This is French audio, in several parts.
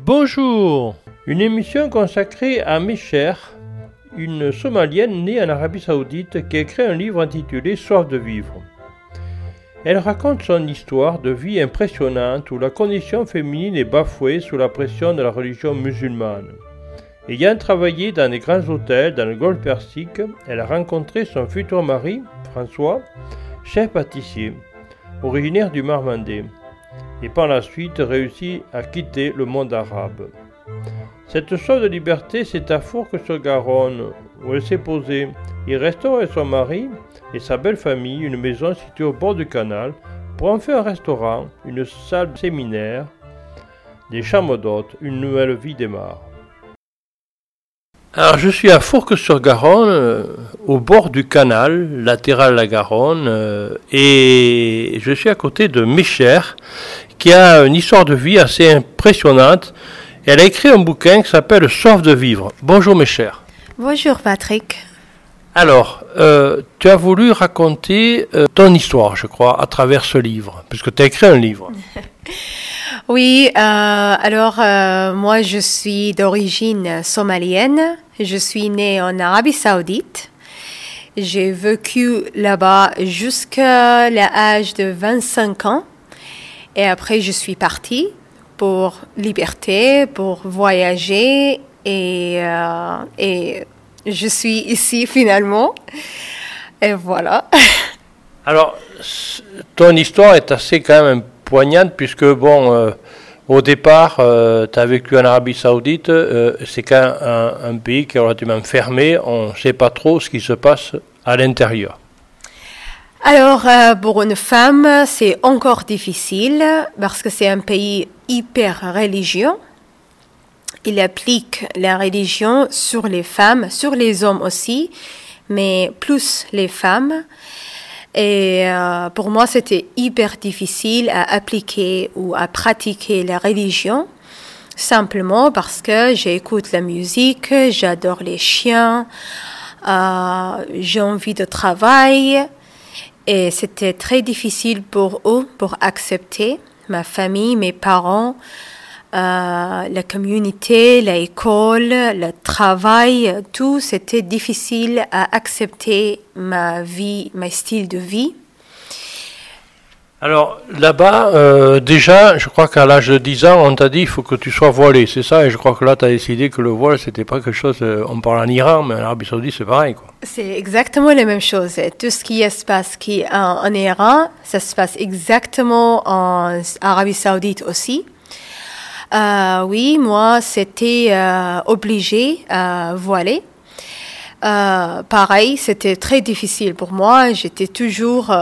Bonjour Une émission consacrée à Micher, une Somalienne née en Arabie Saoudite qui a écrit un livre intitulé Soif de vivre. Elle raconte son histoire de vie impressionnante où la condition féminine est bafouée sous la pression de la religion musulmane. Ayant travaillé dans des grands hôtels dans le Golfe Persique, elle a rencontré son futur mari, François, chef pâtissier, originaire du Marmandais et par la suite réussit à quitter le monde arabe. Cette soif de liberté, c'est à Fourques-sur-Garonne, où elle s'est posée. Il restaure son mari et sa belle famille une maison située au bord du canal pour en faire un restaurant, une salle séminaire, des chambres d'hôtes, une nouvelle vie démarre. Alors je suis à Fourques-sur-Garonne, euh, au bord du canal latéral de la Garonne, euh, et je suis à côté de Micher, qui a une histoire de vie assez impressionnante. Elle a écrit un bouquin qui s'appelle Soif de vivre. Bonjour mes chers. Bonjour Patrick. Alors, euh, tu as voulu raconter ton histoire, je crois, à travers ce livre, puisque tu as écrit un livre. oui, euh, alors moi je suis d'origine somalienne. Je suis née en Arabie saoudite. J'ai vécu là-bas jusqu'à l'âge de 25 ans. Et après, je suis partie pour liberté, pour voyager et, euh, et je suis ici finalement. Et voilà. Alors, ton histoire est assez quand même poignante puisque, bon, euh, au départ, euh, tu as vécu en Arabie Saoudite, c'est quand un, pays qui est relativement fermé, on ne sait pas trop ce qui se passe à l'intérieur. Alors, euh, pour une femme, c'est encore difficile parce que c'est un pays hyper religieux. Il applique la religion sur les femmes, sur les hommes aussi, mais plus les femmes. Et euh, pour moi, c'était hyper difficile à appliquer ou à pratiquer la religion, simplement parce que j'écoute la musique, j'adore les chiens, euh, j'ai envie de travailler. Et c'était très difficile pour eux pour accepter ma famille, mes parents, euh, la communauté, l'école, le travail, tout, c'était difficile à accepter ma vie, mon style de vie. Alors là-bas, euh, déjà, je crois qu'à l'âge de 10 ans, on t'a dit il faut que tu sois voilé, c'est ça Et je crois que là, tu as décidé que le voile, c'était pas quelque chose. Euh, on parle en Iran, mais en Arabie Saoudite, c'est pareil. quoi. C'est exactement la même chose. Tout ce qui se passe qui en, en, Iran, ça se passe exactement en Arabie Saoudite aussi. Euh, oui, moi, c'était euh, obligé à voiler. Euh, pareil, c'était très difficile pour moi. J'étais toujours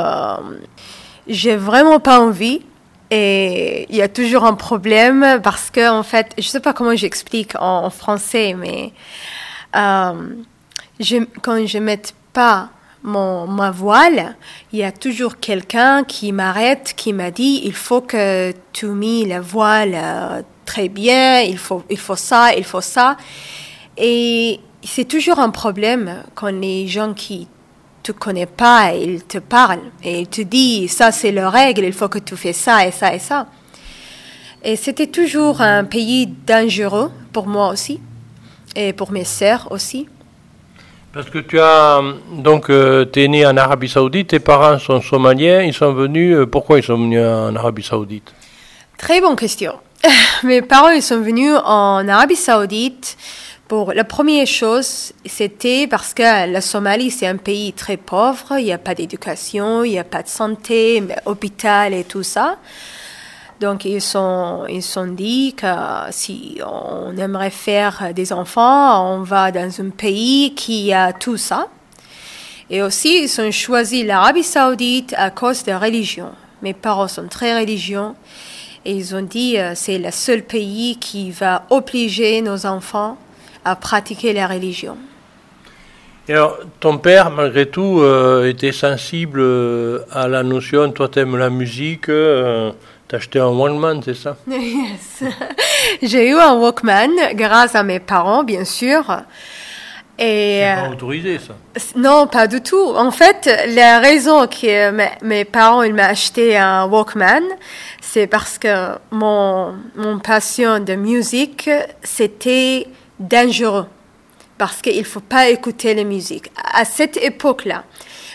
j'ai vraiment pas envie. Et il y a toujours un problème parce que, en fait, je sais pas comment j'explique en, français, mais je, quand je mets pas mon, ma voile, il y a toujours quelqu'un qui m'arrête, qui m'a dit il faut que tu mets la voile très bien, il faut, il faut ça, il faut ça. Et c'est toujours un problème quand les gens qui te connais pas, il te parle et il te dit ça c'est leur règle, il faut que tu fais ça et ça et ça. Et c'était toujours un pays dangereux pour moi aussi et pour mes sœurs aussi. Parce que tu as donc euh, es né en Arabie Saoudite, tes parents sont somaliens, ils sont venus euh, pourquoi ils sont venus en Arabie Saoudite? Très bonne question. Mes parents ils sont venus en Arabie Saoudite pour la première chose, c'était parce que la Somalie, c'est un pays très pauvre, il n'y a pas d'éducation, il n'y a pas de santé, hôpital et tout ça. Donc ils sont ils sont dit que si on aimerait faire des enfants, on va dans un pays qui a tout ça. Et aussi, ils ont choisi l'Arabie saoudite à cause de la religion. Mes parents sont très religieux et ils ont dit euh, c'est le seul pays qui va obliger nos enfants à pratiquer la religion. Et alors, ton père, malgré tout, euh, était sensible euh, à la notion, toi tu aimes la musique, euh, t'as acheté un Walkman, c'est ça? Yes. J'ai eu un Walkman grâce à mes parents, bien sûr. Et pas euh, autorisé, ça. non, pas du tout. En fait, la raison que mes, mes parents ils m'ont acheté un Walkman, c'est parce que mon, mon passion de musique, c'était dangereux. Parce qu'il ne faut pas écouter la musique. À cette époque-là.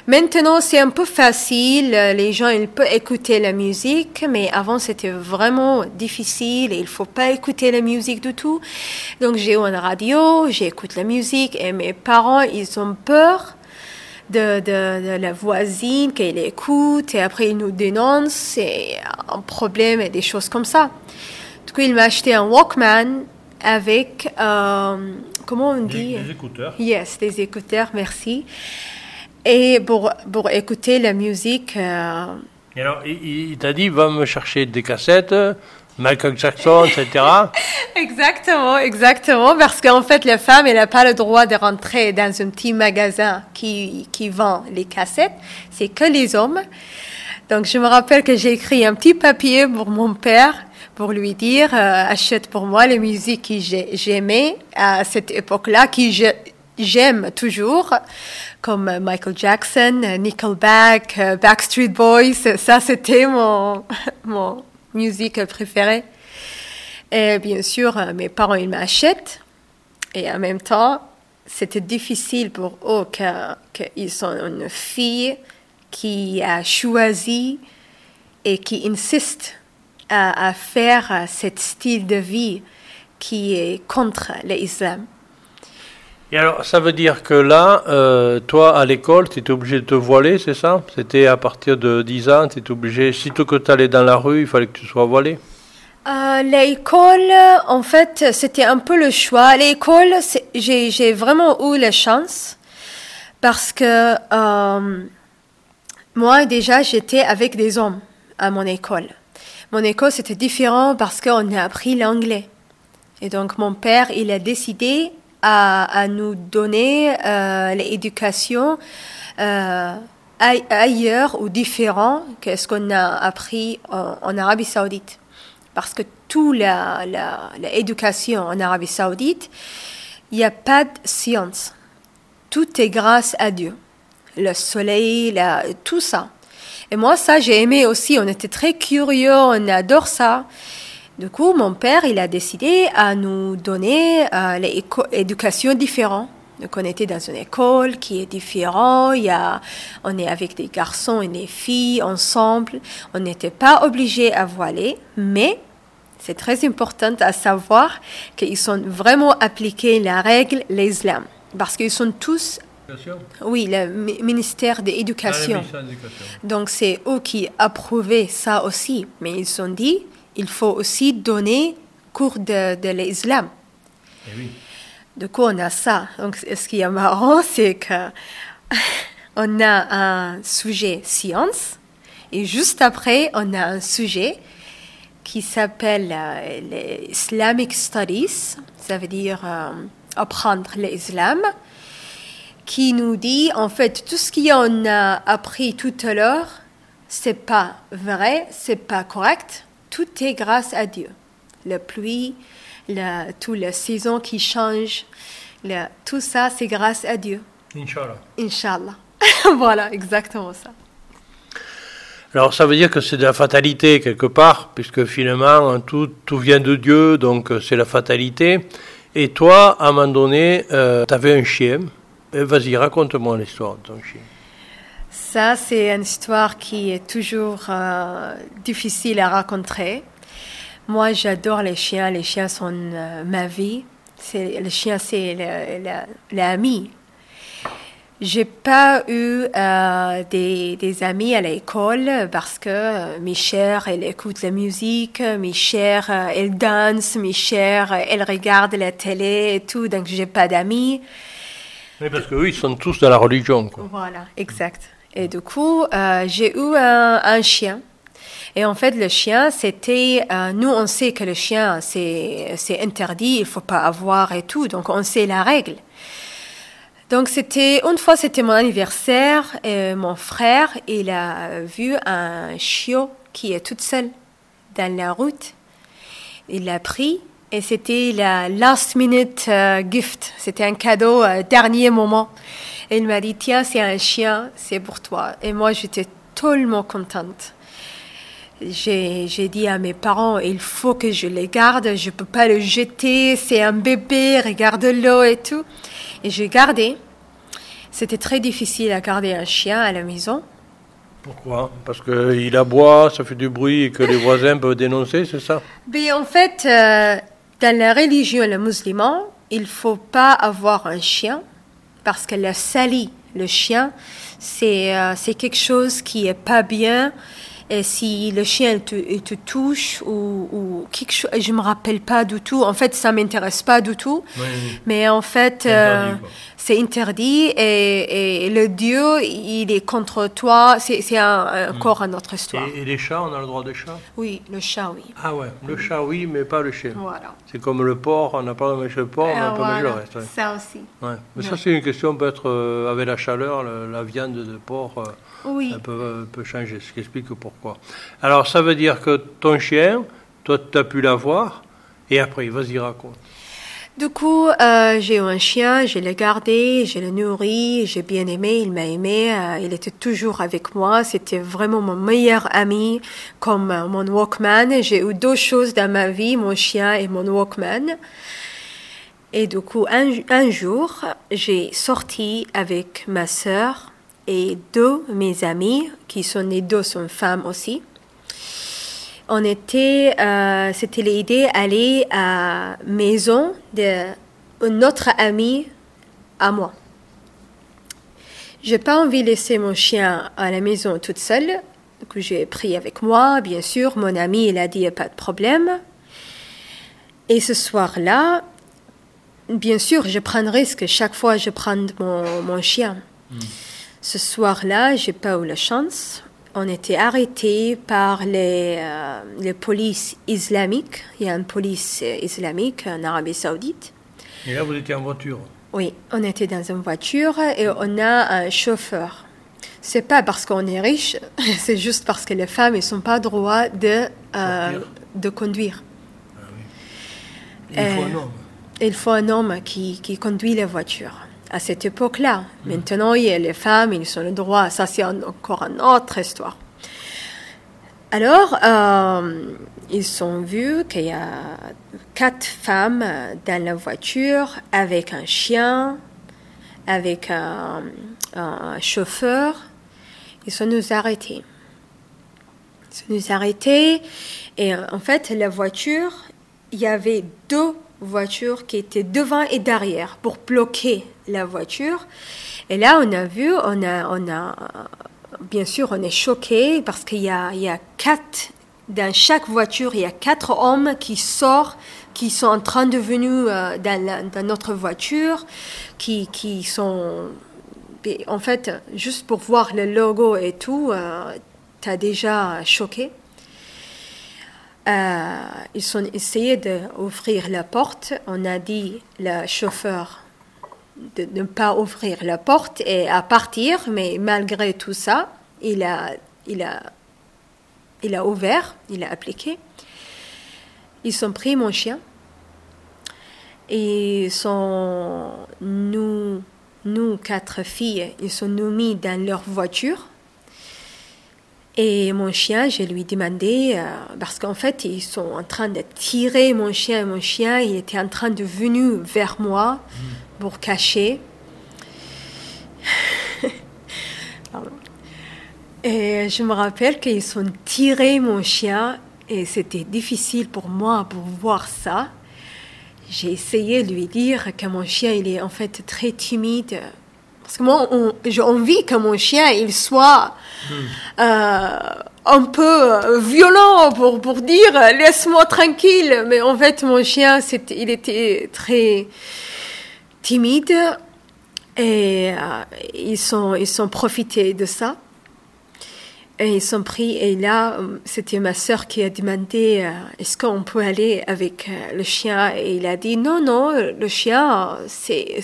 Maintenant, c'est un peu facile. Les gens, ils peuvent écouter la musique, mais avant, c'était vraiment difficile et il faut pas écouter la musique du tout. Donc, j'ai une radio, j'écoute la musique et mes parents, ils ont peur de, de, de la voisine qu'elle écoute et après, ils nous dénoncent. C'est un problème et des choses comme ça. Du coup, il m'a acheté un Walkman avec, euh, comment on dit? Des écouteurs. Yes, des écouteurs, merci. Et pour, pour écouter la musique, euh, Et alors, il, il t'a dit, va me chercher des cassettes, Michael Jackson, etc. Exactement, exactement, parce qu'en fait, la femme, elle n'a pas le droit de rentrer dans un petit magasin qui, qui vend les cassettes, c'est que les hommes. Donc, je me rappelle que j'ai écrit un petit papier pour mon père pour lui dire, euh, achète pour moi les musiques que j'ai- j'aimais à cette époque-là, qui je- j'aime toujours, comme euh, Michael Jackson, euh, Nickelback, euh, Backstreet Boys, ça c'était mon, mon musique préférée. Et bien sûr, mes parents, ils m'achètent. Et en même temps, c'était difficile pour eux qu'ils sont une fille qui a choisi et qui insiste à, à faire ce style de vie qui est contre l'islam. Et alors, ça veut dire que là, euh, toi, à l'école, tu étais obligé de te voiler, c'est ça? C'était à partir de 10 ans, tu étais obligé, sitôt que tu allais dans la rue, il fallait que tu sois voilé Euh, l'école, en fait, c'était un peu le choix. L'école, j'ai vraiment eu la chance parce que euh, moi, déjà, j'étais avec des hommes à mon école. Mon école, c'était différent parce qu'on a appris l'anglais. Et donc, mon père, il a décidé à, nous donner euh, l'éducation euh, ai- ailleurs ou différent que ce qu'on a appris en, Arabie Saoudite. Parce que toute l'éducation en Arabie Saoudite, il n'y a pas de science. Tout est grâce à Dieu. Le soleil, la- tout ça. Et moi, ça, j'ai aimé aussi. On était très curieux, on adore ça. Du coup, mon père, il a décidé à nous donner euh, l'éducation différente. Donc, on était dans une école qui est différente. Il y a, on est avec des garçons et des filles ensemble. On n'était pas obligé à voiler, mais c'est très important à savoir qu'ils sont vraiment appliqués la règle, l'islam. Parce qu'ils sont tous, oui, le mi- ministère de l'éducation. Donc c'est eux qui approuvaient ça aussi. Mais ils ont dit, il faut aussi donner cours de, de l'islam. Eh oui. Du coup, on a ça? Donc, ce qui est marrant, c'est que on a un sujet science et juste après, on a un sujet qui s'appelle euh, les Islamic Studies, ça veut dire euh, apprendre l'islam, qui nous dit en fait tout ce qu'on a appris tout à l'heure, c'est pas vrai, c'est pas correct, tout est grâce à Dieu. La pluie, la, toute la saison qui change, la- tout ça c'est grâce à Dieu. Inch'Allah. Inch'Allah. voilà, exactement ça. Alors ça veut dire que c'est de la fatalité quelque part, puisque finalement tout, tout vient de Dieu, donc euh, c'est la fatalité. Et toi, à un moment donné, tu avais un chien. Et Vas-y, raconte-moi l'histoire de ton chien. Ça, c'est une histoire qui est toujours euh, difficile à raconter. Moi, j'adore les chiens. Les chiens sont euh, ma vie. C'est, le chien, c'est l'ami. J'ai pas eu euh, des, des amis à l'école parce que mes chers, elles écoutent la musique, mes chers, euh, elles dansent, mes chers, euh, elles regardent la télé et tout, donc j'ai pas d'amis. Oui, parce qu'eux, ils sont tous dans la religion. Quoi. Voilà, exact. Et du coup, euh, j'ai eu un, chien. Et en fait, le chien, c'était... euh, nous, on sait que le chien, c'est interdit, il faut pas avoir et tout. Donc, on sait la règle. Donc, c'était... Une fois, c'était mon anniversaire. Et mon frère, il a vu un chiot qui est toute seule dans la route. Il l'a pris Et c'était la last minute euh, gift. C'était un cadeau dernier moment. Il m'a dit, tiens, c'est un chien, c'est pour toi. Et moi, j'étais tellement contente. J'ai dit à mes parents, il faut que je le garde, je peux pas le jeter, c'est un bébé, regarde-le et tout. Et j'ai gardé. C'était très difficile à garder un chien à la maison. Pourquoi? Parce qu'il aboie, ça fait du bruit et que les voisins peuvent dénoncer, c'est ça? Mais en fait, euh, dans la religion le musulman, il faut pas avoir un chien parce que le sali, le chien, c'est euh, c'est quelque chose qui est pas bien. Et si le chien te, touche ou, ou quelque chose, je me rappelle pas du tout. En fait, ça m'intéresse pas du tout. Oui. Mais en fait, C'est interdit, euh, interdit et, et le Dieu, il est contre toi. C'est c'est un, encore une autre histoire. Et, et les chats, on a le droit des chats? Oui, le chat, oui. Ah ouais, le chat oui, mais pas le chien. Voilà. C'est comme le porc, on n'a pas le droit de manger le porc, on n'a Ah, pas manger le voilà. reste. ouais. Ça aussi. Ouais. Mais ça, c'est une question peut-être euh, avec la chaleur, le- la viande de porc. Oui. Ça peut, euh, peut changer, ce qui explique pourquoi. Alors, ça veut dire que ton chien, toi, tu as pu l'avoir, et après, vas-y, raconte. Du coup, euh, j'ai eu un chien, je l'ai gardé, je l'ai nourri, j'ai bien aimé, il m'a aimé, euh, il était toujours avec moi, c'était vraiment mon meilleur ami, comme euh, mon Walkman. J'ai eu deux choses dans ma vie, mon chien et mon Walkman. Et du coup, un, un jour, j'ai sorti avec ma sœur et deux de mes amis, qui sont les deux sont femmes aussi. On était, euh, c'était l'idée d'aller à maison d'un autre ami à moi. J'ai pas envie de laisser mon chien à la maison toute seule. Donc j'ai pris avec moi, bien sûr. Mon ami, il a dit pas de problème. Et ce soir-là, bien sûr, je prends risque. Chaque fois, je prends mon, mon chien. Ce soir-là, j'ai pas eu la chance. On était arrêtés par les, euh, les polices islamiques. Il y a une police euh, islamique en Arabie Saoudite. Et là, vous étiez en voiture. Oui, on était dans une voiture et on a un chauffeur. C'est pas parce qu'on est riche, c'est juste parce que les femmes ne sont pas droit de, euh, Conduire. de conduire. Il faut Euh, un homme. Il faut un homme qui, qui conduit la voiture. À cette époque-là, maintenant, il y a les femmes, ils ont le droit. Ça, c'est encore une autre histoire. Alors, euh, ils ont vu qu'il y a quatre femmes euh, dans la voiture avec un chien, avec un, chauffeur. Ils sont nous arrêtés. Ils sont nous arrêtés. Et euh, en fait, la voiture, il y avait deux voitures qui étaient devant et derrière pour bloquer la voiture. Et là, on a vu, on a, on a, bien sûr, on est choqué parce qu'il y a, il y a quatre, dans chaque voiture, il y a quatre hommes qui sortent, qui sont en train de venir euh, dans, notre voiture, qui, qui sont, en fait, juste pour voir le logo et tout, euh, t'as déjà choqué. Euh, ils ont essayé d'ouvrir la porte. On a dit le chauffeur de ne pas ouvrir la porte et à partir, mais malgré tout ça, il a, il a, il a ouvert, il a appliqué. Ils ont pris mon chien et sont nous, nous quatre filles, ils sont nous mis dans leur voiture. Et mon chien, je lui demandé, euh, parce qu'en fait, ils sont en train de tirer mon chien. Mon chien, il était en train de venir vers moi pour cacher. Et je me rappelle qu'ils ont tiré mon chien et c'était difficile pour moi pour voir ça. J'ai essayé de lui dire que mon chien, il est en fait très timide. Parce que moi, j'ai envie que mon chien, il soit euh, un peu violent pour, pour dire laisse-moi tranquille. Mais en fait, mon chien, c'était, il était très timide et euh, ils sont ils sont profités de ça. Et ils sont pris, et là, euh, c'était ma sœur qui a demandé euh, est-ce qu'on peut aller avec le chien? Et il a dit non, non, le chien, c'est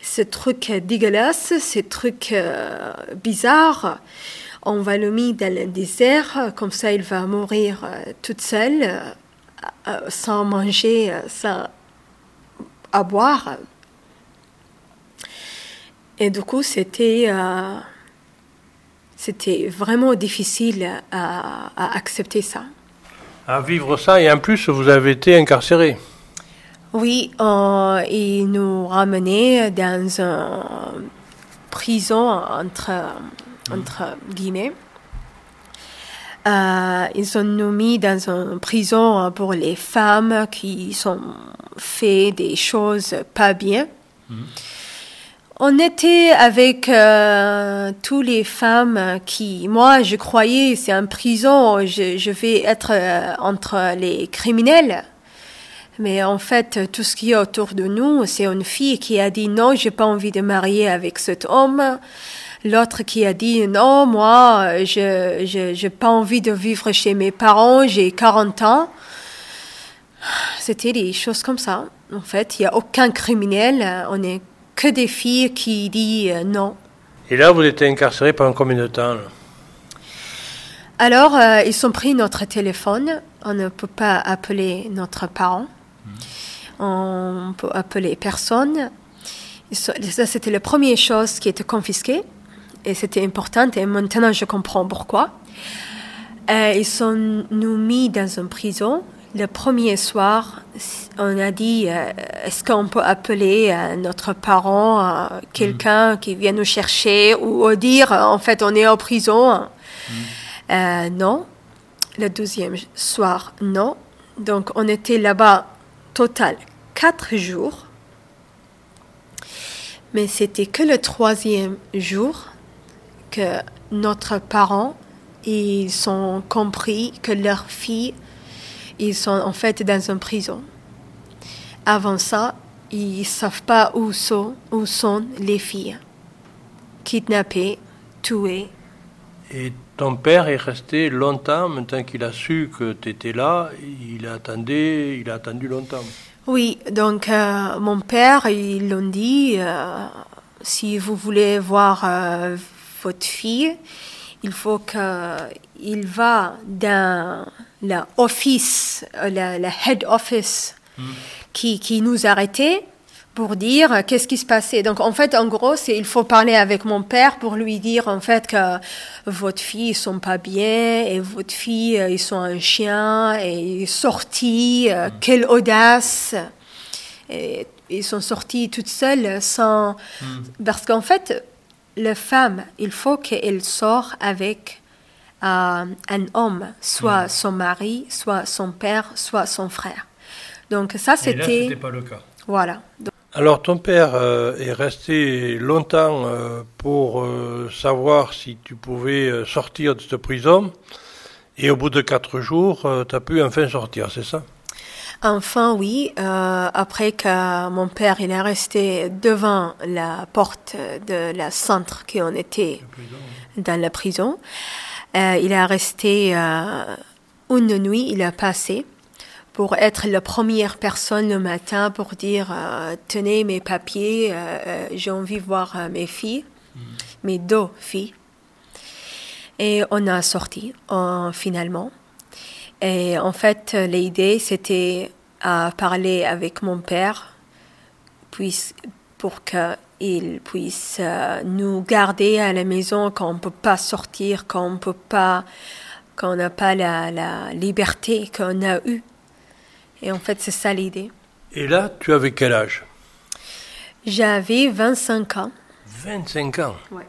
ce truc dégueulasse, ce truc bizarre. On va le mettre dans le désert, comme ça il va mourir toute seule sans manger, sans à boire. Et du coup, c'était c'était vraiment difficile à, accepter ça. À vivre ça, et en plus, vous avez été incarcéré. Oui, euh, ils nous ramenaient dans une prison entre, entre guillemets. Euh, ils ont nous mis dans une prison pour les femmes qui sont fait des choses pas bien. Mhm. On était avec euh, toutes les femmes qui, moi, je croyais c'est en prison, je, vais être euh, entre les criminels. Mais en fait, tout ce qui est autour de nous, c'est une fille qui a dit non, j'ai pas envie de marier avec cet homme. L'autre qui a dit non, moi, je, je, pas envie de vivre chez mes parents, j'ai 40 ans. C'était des choses comme ça. En fait, il n'y a aucun criminel. On est que des filles qui disent euh, non. Et là, vous êtes incarcéré pendant combien de temps Alors, euh, ils ont pris notre téléphone. On ne peut pas appeler notre parent. Hmm. On peut appeler personne. Ça, c'était la première chose qui était confisquée. Et c'était important. Et maintenant, je comprends pourquoi. Euh, ils sont nous mis dans une prison le premier soir, on a dit euh, est-ce qu'on peut appeler euh, notre parent, euh, quelqu'un qui vient nous chercher ou dire en fait on est en prison? Mm. Non. Le deuxième soir, non. Donc on était là-bas total quatre jours. Mais c'était que le troisième jour que notre parent ils ont compris que leur fille ils sont en fait dans une prison. Avant ça, ils ne savent pas où sont, où sont les filles. Kidnappées, tuées. Et ton père est resté longtemps, maintenant qu'il a su que tu étais là, il a, attendu, il a attendu longtemps. Oui, donc euh, mon père, ils l'ont dit, euh, si vous voulez voir euh, votre fille, il faut qu'il va dans la office, euh, la, head office qui, qui nous arrêtait pour dire euh, qu'est-ce qui se passait. Donc en fait, en gros, c'est il faut parler avec mon père pour lui dire en fait que votre fille ils sont pas bien et votre fille euh, ils sont un chien et sortis, hmm. quelle audace. Et ils sont sortis toutes seules sans hmm. parce qu'en fait, la femme, il faut qu'elle sorte avec un homme, soit mm. son mari, soit son père, soit son frère. Donc ça, c'était... n'était pas le cas. Voilà. Alors ton père euh, est resté longtemps euh, pour euh, savoir si tu pouvais sortir de cette prison. Et au bout de quatre jours, tu as pu enfin sortir, c'est ça? Enfin, oui. après que mon père il est resté devant la porte de la centre qui en était dans la prison. Euh, il a resté euh, une nuit, il a passé pour être la première personne le matin pour dire euh, tenez mes papiers, j'ai envie de voir mes filles, mm. mes deux filles. Et on a sorti finalement. Et en fait, l'idée c'était à parler avec mon père, puis pour que il puisse euh, nous garder à la maison quand on ne peut pas sortir, quand on peut pas, quand n'a pas la, la liberté qu'on a eue. Et en fait, c'est ça l'idée. Et là, tu avais quel âge? J'avais 25 ans. 25 ans? Ouais.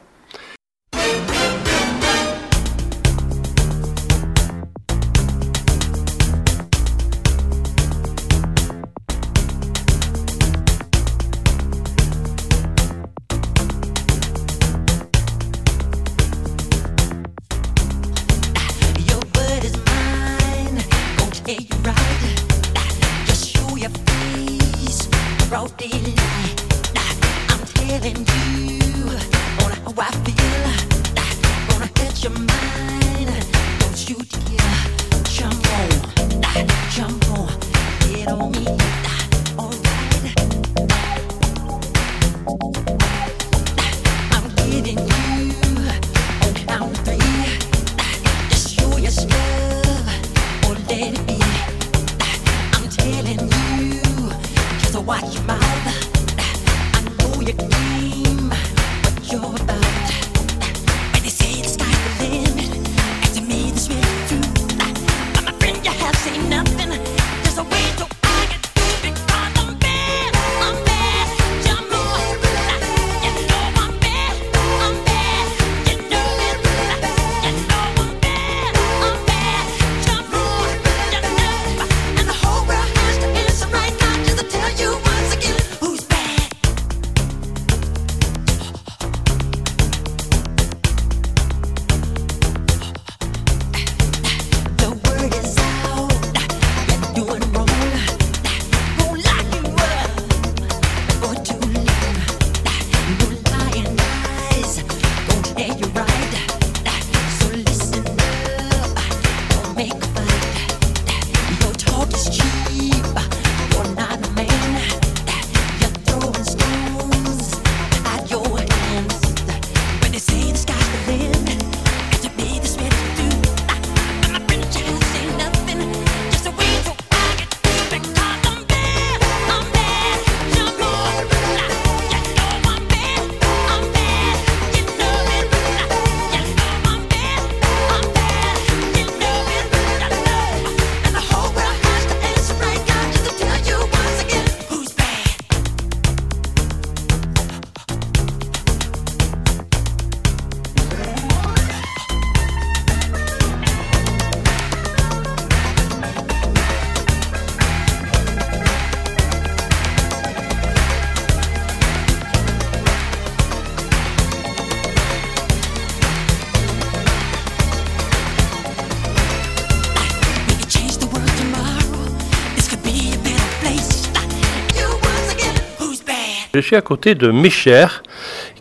Je suis à côté de Micher,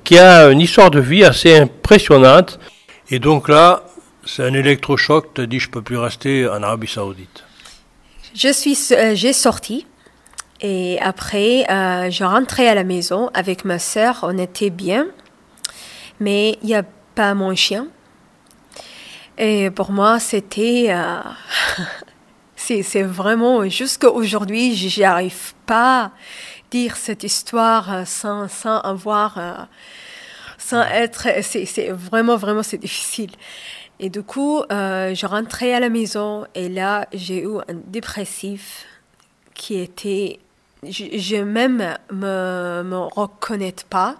qui a une histoire de vie assez impressionnante. Et donc là, c'est un électrochoc, tu dit je peux plus rester en Arabie Saoudite. Je suis, euh, j'ai sorti et après euh, je rentrais à la maison avec ma sœur. On était bien, mais il n'y a pas mon chien. Et pour moi, c'était, euh, c'est vraiment jusqu'à aujourd'hui, j'arrive pas dire cette histoire sans, sans avoir, sans être, c'est vraiment vraiment c'est difficile. Et du coup, euh, je rentrais à la maison et là, j'ai eu un dépressif qui était. Je, même me, me reconnais pas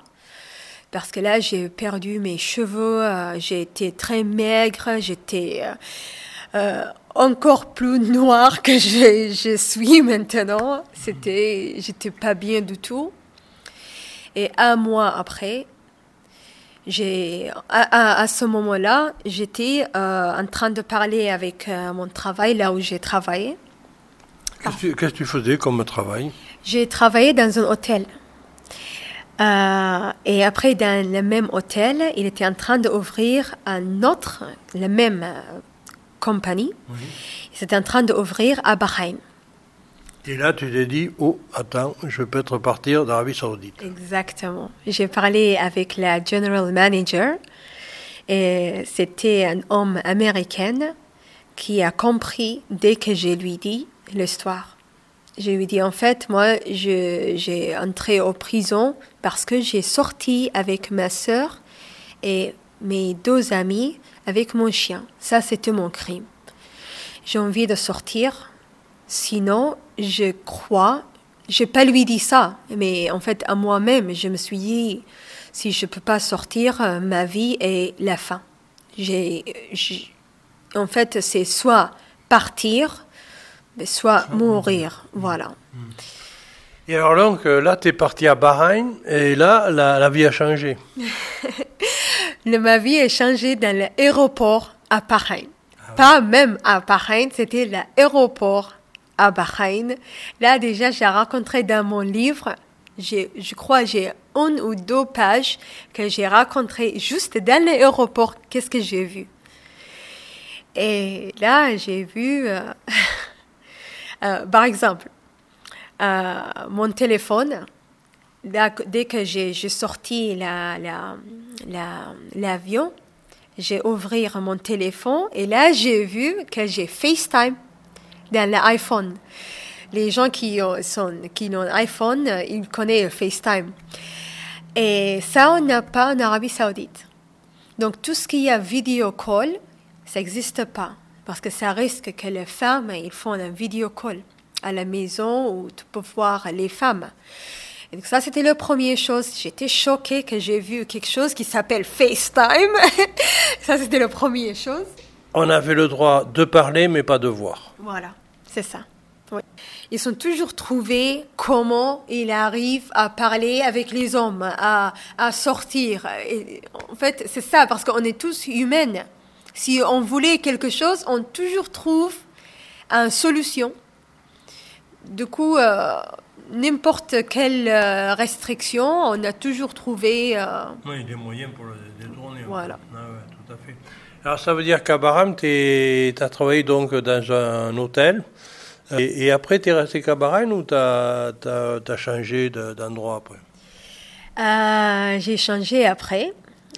parce que là, j'ai perdu mes cheveux, euh, j'ai été très maigre, j'étais euh, encore plus noire que je, je suis maintenant. C'était, j'étais pas bien du tout. Et un mois après, j'ai à, à, ce moment-là, j'étais euh, en train de parler avec euh, mon travail là où j'ai travaillé. Qu'est-ce que tu faisais comme travail? J'ai travaillé dans un hôtel. Euh, et après, dans le même hôtel, il était en train d'ouvrir un autre, la même compagnie. Oui. Il était en train d'ouvrir à Bahreïn. Et là, tu t'es dit, oh, attends, je peux être partir d'Arabie Saoudite. Exactement. J'ai parlé avec la general manager et c'était un homme américain qui a compris dès que je lui dis l'histoire. Je lui dis, en fait, moi, j'ai entré en prison parce que j'ai sorti avec ma sœur et mes deux amis avec mon chien. Ça, c'était mon crime. J'ai envie de sortir Sinon, je crois, je n'ai pas lui dit ça, mais en fait, à moi-même, je me suis dit, si je ne peux pas sortir, euh, ma vie est la fin. J'ai, en fait, c'est soit partir, soit mourir. Voilà. Hmm. Et alors donc, euh, là, tu es parti à Bahreïn, et là, la, vie a changé. ma vie a changé dans l'aéroport à Bahreïn. Ah pas même à Bahreïn, c'était l'aéroport à Bahreïn. Là, déjà, j'ai rencontré dans mon livre, je crois j'ai une ou deux pages que j'ai rencontrées juste dans l'aéroport. Qu'est-ce que j'ai vu? Et là, j'ai vu, euh, euh, par exemple, euh, mon téléphone. dès que j'ai sorti l'avion, la, la, j'ai ouvert mon téléphone et là, j'ai vu que j'ai FaceTime dans l'iPhone. Les gens qui ont, sont, qui ont un iPhone, ils connaissent FaceTime. Et ça, on n'a pas en Arabie Saoudite. Donc, tout ce qui est vidéo call, ça n'existe pas. Parce que ça risque que les femmes, ils font un vidéo call à la maison où tu peux voir les femmes. Et donc ça, c'était la première chose. J'étais choquée que j'ai vu quelque chose qui s'appelle FaceTime. ça, c'était la première chose. On avait le droit de parler, mais pas de voir. Voilà, c'est ça. Ils ont toujours trouvé comment il arrive à parler avec les hommes, à, à sortir. Et en fait, c'est ça, parce qu'on est tous humains. Si on voulait quelque chose, on toujours trouve une solution. Du coup, euh, n'importe quelle euh, restriction, on a toujours trouvé. Euh, oui, des moyens pour le détourner. Voilà. Ah ouais, tout à fait. Alors ça veut dire qu'à Bahram, tu as travaillé donc dans un hôtel. Et, après, tu es resté qu'à Bahreïn ou tu as, as, changé d'endroit après? Euh, J'ai changé après.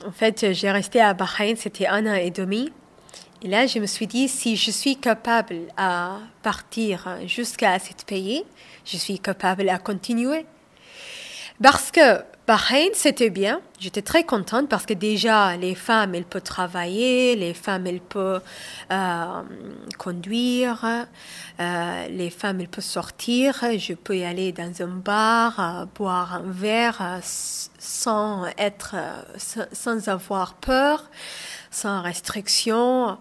En fait, j'ai resté à Bahreïn, c'était un an et demi. Et là, je me suis dit, si je suis capable à partir jusqu'à ce pays, je suis capable à continuer. Parce que Bahreïn, c'était bien. J'étais très contente parce que déjà, les femmes, elles peuvent travailler, les femmes, elles peuvent euh, conduire, euh, les femmes, elles peuvent sortir. Je peux y aller dans un bar, euh, boire un verre sans être, sans avoir peur, sans restriction.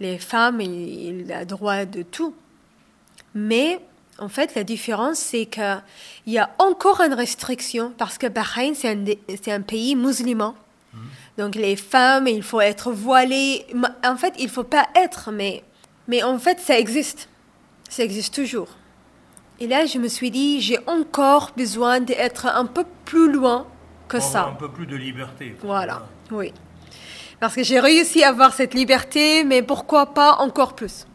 Les femmes, elles ont le droit de tout. Mais en fait, la différence, c'est qu'il y a encore une restriction parce que Bahreïn, c'est un, un, pays musulman. Mhm. Donc, les femmes, il faut être voilées. En fait, il ne faut pas être, mais, mais en fait, ça existe. Ça existe toujours. Et là, je me suis dit, j'ai encore besoin d'être un peu plus loin que ça. Un peu plus de liberté. Voilà, oui. Parce que j'ai réussi à avoir cette liberté, mais pourquoi pas encore plus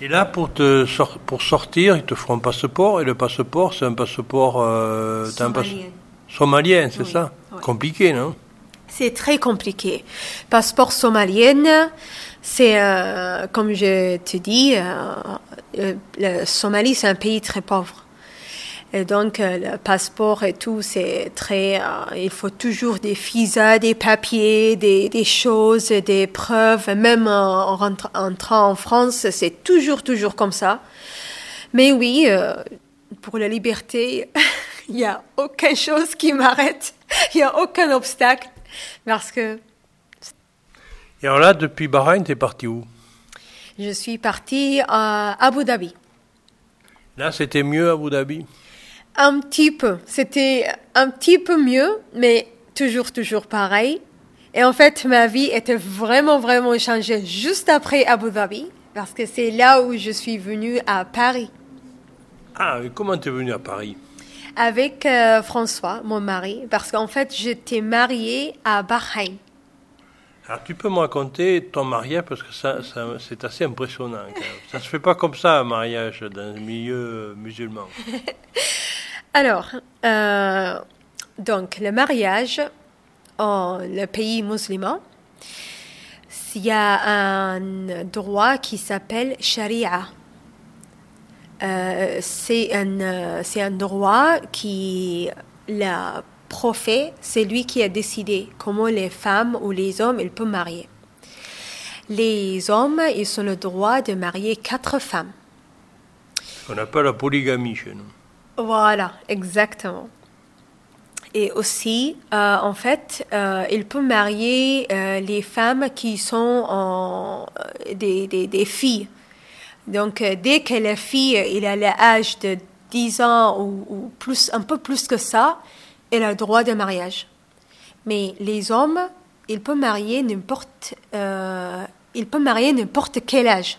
Et là, pour, te pour sortir, ils te feront un passeport, et le passeport, c'est un passeport... Euh, somalien. somalien, c'est ça? Compliqué, non? C'est très compliqué. Passeport somalien, c'est, euh, comme je te dis, euh, le Somalie, c'est un pays très pauvre. Et donc, euh, le passeport et tout, c'est très. il faut toujours des visas, des papiers, des, des choses, des preuves. Même en, entrant en France, c'est toujours, toujours comme ça. Mais oui, pour la liberté, il n'y a aucune chose qui m'arrête. Il n'y a aucun obstacle. Parce que et alors là, depuis Bahreïn, tu es parti où? Je suis partie à Abu Dhabi. Là, c'était mieux à Abu Dhabi? Un petit peu. C'était un petit peu mieux, mais toujours, toujours pareil. Et en fait, ma vie était vraiment, vraiment changée juste après Abu Dhabi, parce que c'est là où je suis venue à Paris. Ah, et comment tu es venue à Paris? Avec euh, François, mon mari, parce qu'en fait, j'étais mariée à Bahreïn. Alors tu peux me raconter ton mariage parce que ça, c'est assez impressionnant. Ça se fait pas comme ça un mariage dans un milieu musulman. Alors, euh, donc le mariage en le pays musulman, il y a un droit qui s'appelle sharia. Euh, c'est un, un droit qui la prophète, c'est lui qui a décidé comment les femmes ou les hommes ils peuvent marier. Les hommes, ils ont le droit de marier quatre femmes. On appelle la polygamie chez nous. Voilà, exactement. Et aussi, euh, en fait, euh, il peut marier euh, les femmes qui sont des, des, filles. Donc, dès que la fille il a l'âge de 10 ans ou, plus, un peu plus que ça, elle a droit de mariage. Mais les hommes, ils peuvent marier n'importe, ils peuvent marier n'importe quel âge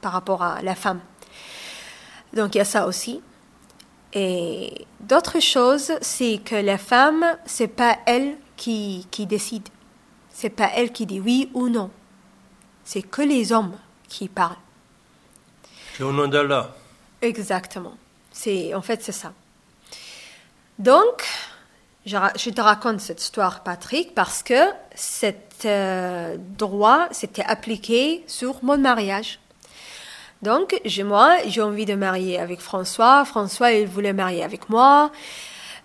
par rapport à la femme. Donc il y a ça aussi. Et d'autres choses, c'est que la femme, c'est pas elle qui, qui décide. C'est pas elle qui dit oui ou non. C'est que les hommes qui parlent. C'est au nom d'Allah. Exactement. C'est, en fait, c'est ça. Donc, je, te raconte cette histoire, Patrick, parce que cet euh, droit s'était appliqué sur mon mariage. Donc, moi, j'ai envie de marier avec François. François, il voulait marier avec moi.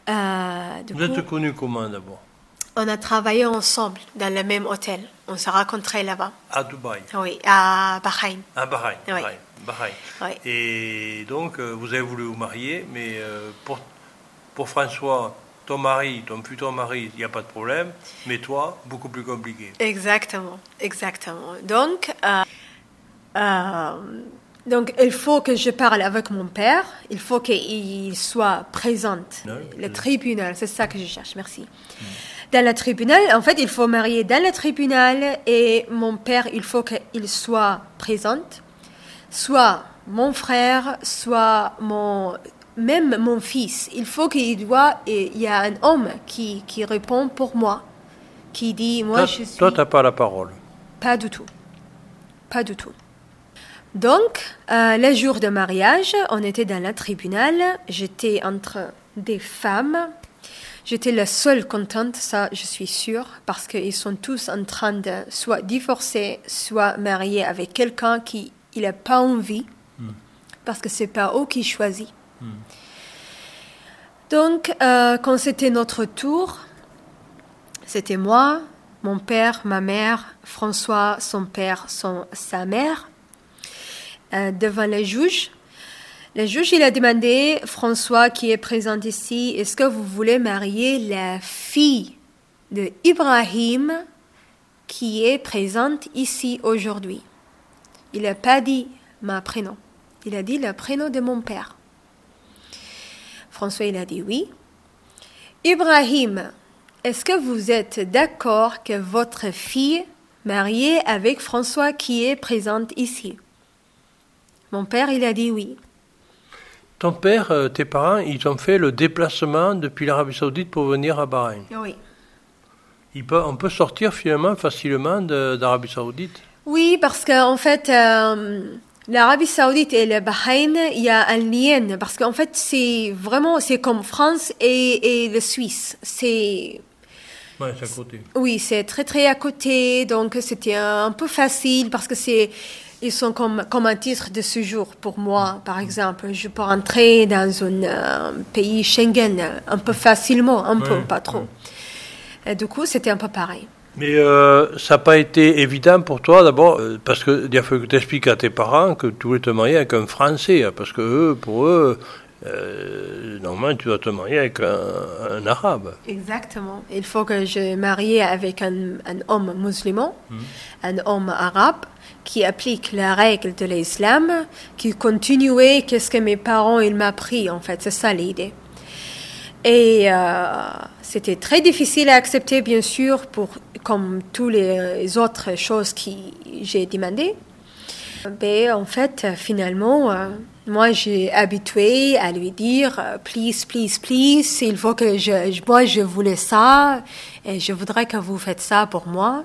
Euh, Vous êtes connus comment d'abord? On a travaillé ensemble dans le même hôtel. On s'est rencontrés là-bas. À Dubaï? Oui, à Bahreïn. À Bahreïn, oui. Bahreïn. Oui. Et donc, euh, vous avez voulu vous marier, mais pour, pour François, ton mari, ton futur mari, il n'y a pas de problème, mais toi, beaucoup plus compliqué. Exactement, exactement. Donc, euh, euh, donc, il faut que je parle avec mon père, il faut qu'il soit présent. Le tribunal, c'est ça que je cherche, merci. Dans le tribunal, en fait, il faut marier dans le tribunal et mon père, il faut qu'il soit présent, soit mon frère, soit mon même mon fils, il faut qu'il doit, il y a un homme qui, qui répond pour moi, qui dit, moi je suis... Toi, tu n'as pas la parole. Pas du tout. Pas du tout. Donc, euh, le jour de mariage, on était dans le tribunal, j'étais entre des femmes. J'étais la seule contente, ça je suis sûre, parce qu'ils sont tous en train de soit divorcer, soit marier avec quelqu'un qui n'a pas envie, hmm. parce que c'est pas eux qui choisissent. Donc, euh, quand c'était notre tour, c'était moi, mon père, ma mère, François, son père, son, sa mère, euh, devant le juge. Le juge, il a demandé, François qui est présent ici, est-ce que vous voulez marier la fille de Ibrahim qui est présente ici aujourd'hui? Il n'a pas dit ma prénom, il a dit le prénom de mon père. François, il a dit oui. Ibrahim, est-ce que vous êtes d'accord que votre fille mariée avec François qui est présente ici? Mon père, il a dit oui. ton père, euh, tes parents, ils ont fait le déplacement depuis l'Arabie Saoudite pour venir à Bahreïn. Oui. Il peut, on peut sortir finalement facilement d'Arabie Saoudite. Oui, parce qu'en fait, euh, l'Arabie Saoudite et le Bahreïn, il y a un lien. Parce qu'en fait, c'est vraiment, c'est comme France et, et le Suisse. C'est, Ouais, c'est à côté. oui, c'est très très à côté. Donc, c'était un peu facile parce que c'est, ils sont comme, comme un titre de séjour pour moi, par exemple. Je peux entrer dans un euh, pays Schengen un peu facilement, un peu, pas trop. Et du coup, c'était un peu pareil. Mais euh, ça n'a pas été évident pour toi d'abord, euh, parce que il a fallu que tu expliques à tes parents que tu voulais te marier avec un Français, hein, parce que eux, pour eux, euh, normalement tu dois te marier avec un, un Arabe. Exactement. Il faut que je marie avec un, un homme musulman, un homme arabe qui applique la règle de l'islam, qui continuait qu'est-ce que mes parents ils m'ont appris en fait. C'est ça l'idée. Et euh, c'était très difficile à accepter, bien sûr, pour comme toutes les autres choses que j'ai demandées. Mais en fait, finalement, euh, moi, j'ai habitué à lui dire, euh, please, please, please, il faut que je, moi, je voulais ça, et je voudrais que vous faites ça pour moi.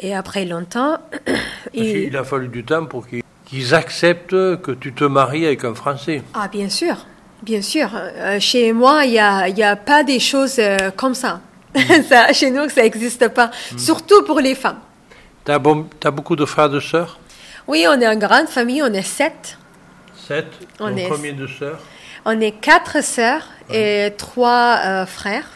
Et après longtemps, il- a fallu du temps pour qu'ils acceptent que tu te maries avec un Français. ah, bien sûr, bien sûr. Euh, chez moi, il n'y a, y a pas des choses euh, comme ça. ça. Chez nous, ça n'existe pas, surtout pour les femmes. Tu as, beaucoup de frères et de sœurs? Oui, on est une grande famille, on est sept. Sept. On est- combien de sœurs On est quatre sœurs et trois euh, frères.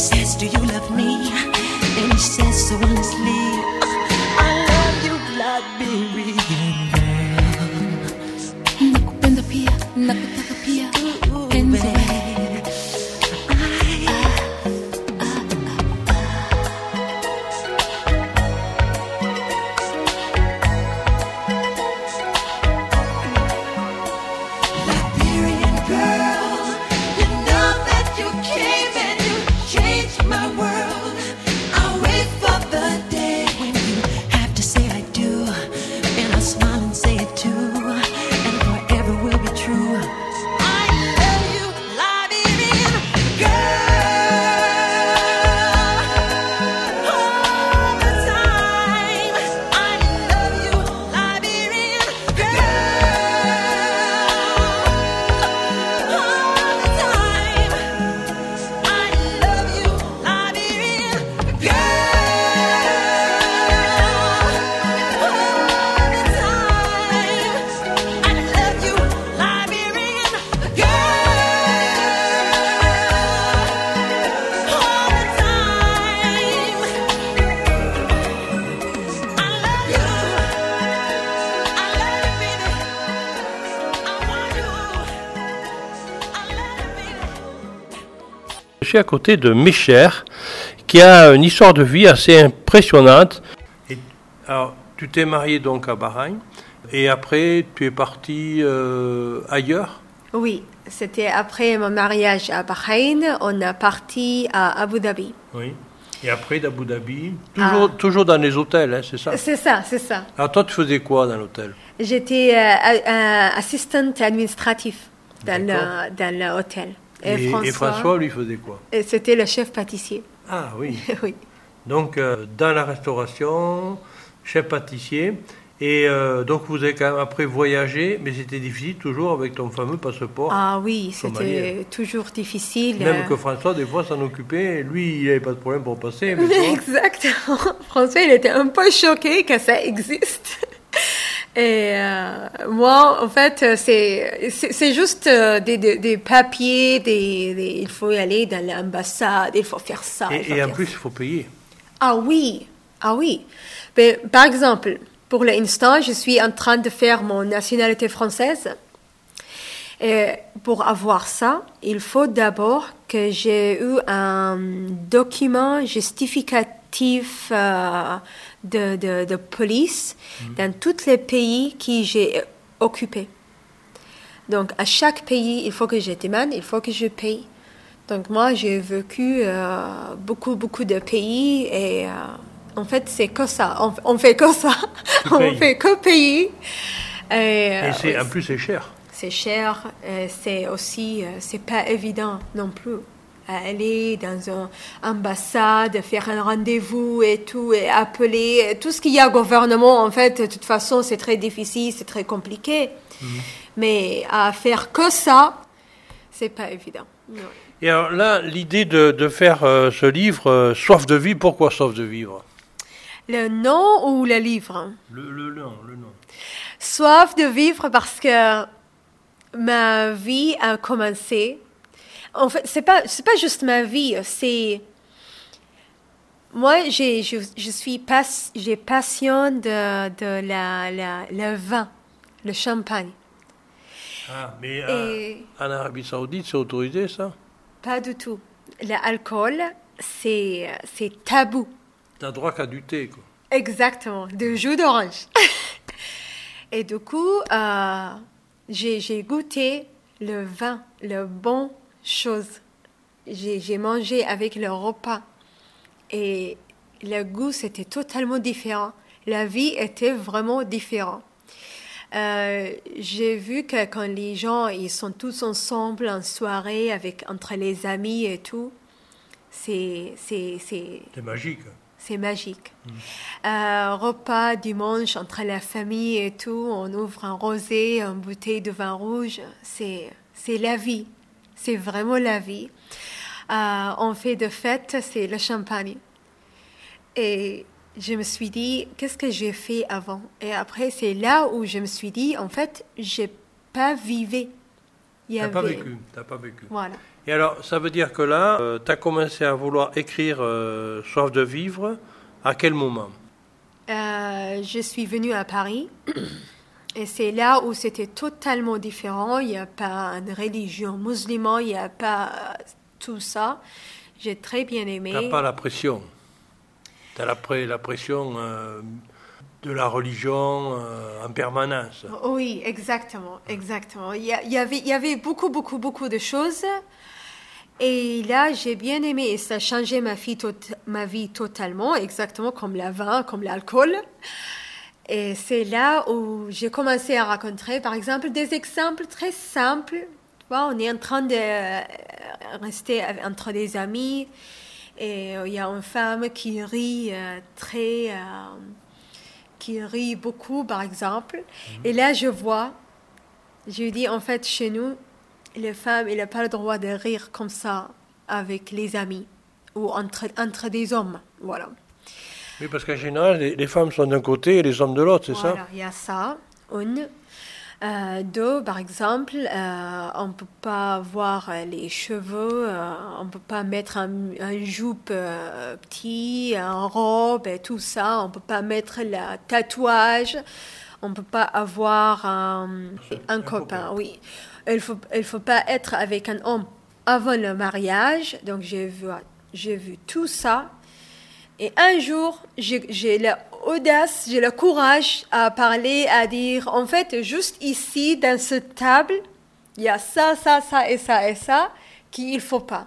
Says, "Do you love me?" And he says so honestly, à côté de Micher, qui a une histoire de vie assez impressionnante. Et, alors, tu t'es marié donc à Bahreïn, et après, tu es parti euh, ailleurs? Oui, c'était après mon mariage à Bahreïn, on a parti à Abu Dhabi. Oui. Et après d'Abu Dhabi, toujours, toujours dans les hôtels, hein, c'est ça? C'est ça, c'est ça. Alors toi, tu faisais quoi dans l'hôtel? J'étais euh, assistante le- dans l'hôtel. Et, et François, lui, faisait quoi? C'était le chef pâtissier. Ah oui. oui. Donc, euh, dans la restauration, chef pâtissier. Et euh, donc, vous avez quand même après voyagé, mais c'était difficile toujours avec ton fameux passeport. Ah oui, c'était toujours difficile. Même que François, des fois, s'en occupait. Lui, il n'avait pas de problème pour passer. Mais toi, Exactement. François, il était un peu choqué que ça existe. Et euh, moi, en fait, euh, c'est juste euh, des, des, des papiers, des, des- il faut aller dans l'ambassade, il faut faire ça. faut et, en plus, il faut payer. Ah oui, ah oui. Mais, par exemple, pour l'instant, je suis en train de faire mon nationalité française. Et pour avoir ça, il faut d'abord que j'ai eu un document justificatif euh, de, de, de police dans tous les pays que j'ai occupés. Donc, à chaque pays, il faut que je demande, il faut que je paye. Donc, moi, j'ai vécu euh, beaucoup, beaucoup de pays et euh, en fait, c'est que ça. On, on fait que ça. On fait que payer. Et, Et euh, c'est, oui, en plus, c'est cher. c'est cher, c'est aussi, c'est pas évident non plus. À Aller dans une ambassade, faire un rendez-vous et tout, et appeler, tout ce qu'il y a au gouvernement, en fait, de toute façon, c'est très difficile, c'est très compliqué. Mais à faire que ça, c'est pas évident. Non. Et alors là, l'idée de, de faire euh, ce livre, euh, Soif de vie, pourquoi Soif de vivre? Le nom ou le livre? Le, le nom, le nom. Soif de vivre parce que ma vie a commencé. En fait, c'est pas c'est pas juste ma vie, c'est moi j'ai je, je suis pas j'ai passion de de la, la le vin, le champagne. Ah, mais Et- en, Arabie Saoudite, c'est autorisé ça? Pas du tout. L'alcool, c'est c'est tabou. T'as droit qu'à du thé, quoi. Exactement, de jus d'orange. Et du coup, euh, j'ai j'ai goûté le vin, le bon chose. J'ai mangé avec le repas. Et le goût, c'était totalement différent. La vie était vraiment différente. Euh, j'ai vu que quand les gens ils sont tous ensemble en soirée avec entre les amis et tout, c'est c'est c'est magique. c'est magique. Euh, repas dimanche entre la famille et tout, on ouvre un rosé, une bouteille de vin rouge, c'est c'est la vie, c'est vraiment la vie. Euh, on fait de fête, c'est le champagne. Et je me suis dit, qu'est-ce que j'ai fait avant? Et après, c'est là où je me suis dit, en fait, j'ai pas vivé. T'as pas avait- vécu. T'as pas vécu. Voilà. Et alors, ça veut dire que là, tu as commencé à vouloir écrire euh, Soif de vivre. À quel moment? Euh, je suis venue à Paris et c'est là où c'était totalement différent. Il n'y a pas une religion musulmane, il n'y a pas tout ça. J'ai très bien aimé. T'as pas la pression. T'as la, pré- la pression euh, de la religion euh, en permanence. Oui, exactement, exactement. Il y, avait, il y avait beaucoup, beaucoup, beaucoup de choses. Et là, j'ai bien aimé et ça a changé ma vie, ma vie totalement, exactement comme le vin, comme l'alcool. Et c'est là où j'ai commencé à raconter, par exemple, des exemples très simples. Tu vois, on est en train de euh, rester entre des amis et euh, il y a une femme qui rit euh, très... qui rit beaucoup, par exemple. Et là, je vois, je lui dis, en fait, chez nous, les femmes, elles n'ont pas le droit de rire comme ça avec les amis ou entre, entre des hommes. Voilà. Oui, parce qu'en général, les, les femmes sont d'un côté et les hommes de l'autre, c'est Voilà, ça il y a ça, une. Euh, deux, par exemple, euh, on ne peut pas avoir euh, les cheveux, euh, on ne peut pas mettre un, un jupe euh, petit, un robe et tout ça, on ne peut pas mettre le tatouage, on ne peut pas avoir un, un copain. oui. Il ne faut, il faut pas être avec un homme avant le mariage. Donc, j'ai vu, j'ai vu tout ça. Et un jour, j'ai l'audace, j'ai le courage à parler, à dire, en fait, juste ici, dans cette table, il y a ça, ça, ça et ça et ça qu'il ne faut pas.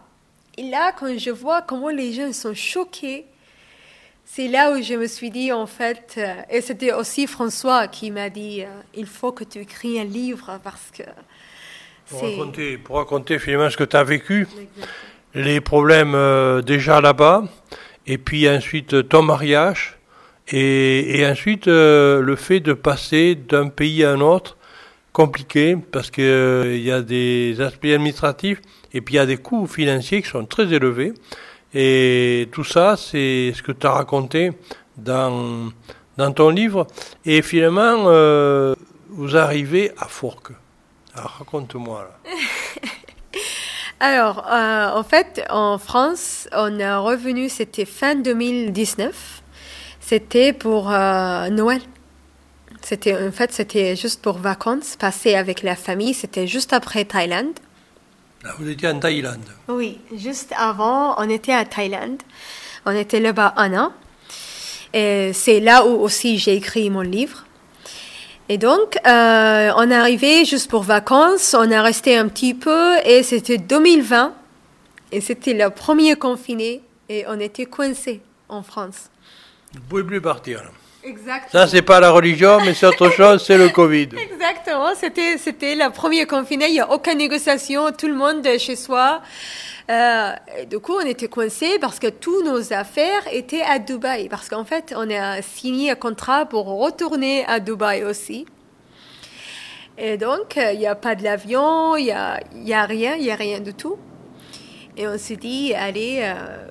Et là, quand je vois comment les gens sont choqués, c'est là où je me suis dit, en fait, euh, et c'était aussi François qui m'a dit, euh, il faut que tu écris un livre parce que Pour raconter, pour raconter finalement ce que tu as vécu, les problèmes euh, déjà là-bas, et puis ensuite euh, ton mariage, et, ensuite euh, le fait de passer d'un pays à un autre, compliqué, parce qu'il y a des aspects administratifs, et puis il y a des coûts financiers qui sont très élevés. Et tout ça, c'est ce que tu as raconté dans, dans ton livre. Et finalement, euh, vous arrivez à Fourques. Alors raconte-moi là. Alors, euh, en fait, en France, on est revenu, c'était fin 2019. C'était pour euh, Noël. C'était, en fait, c'était juste pour vacances, passer avec la famille. C'était juste après Thaïlande. Là, vous étiez en Thaïlande. Oui, juste avant, on était à Thaïlande. On était là-bas un an. Et c'est là où aussi j'ai écrit mon livre. Et donc, euh, on est arrivé juste pour vacances, on est resté un petit peu et c'était 2020. Et c'était le premier confiné et on était coincés en France. Vous ne pouvez plus partir. Exactement. Ça, c'est pas la religion, mais c'est autre chose, c'est le Covid. Exactement, c'était c'était le premier confiné, il n'y a aucune négociation, tout le monde chez soi. Euh, et du coup, on était coincés parce que toutes nos affaires étaient à Dubaï. Parce qu'en fait, on a signé un contrat pour retourner à Dubaï aussi. Et donc, euh, il n'y a pas de l'avion, il n'y a, y a rien, il n'y a rien du tout. Et on s'est dit, allez, euh,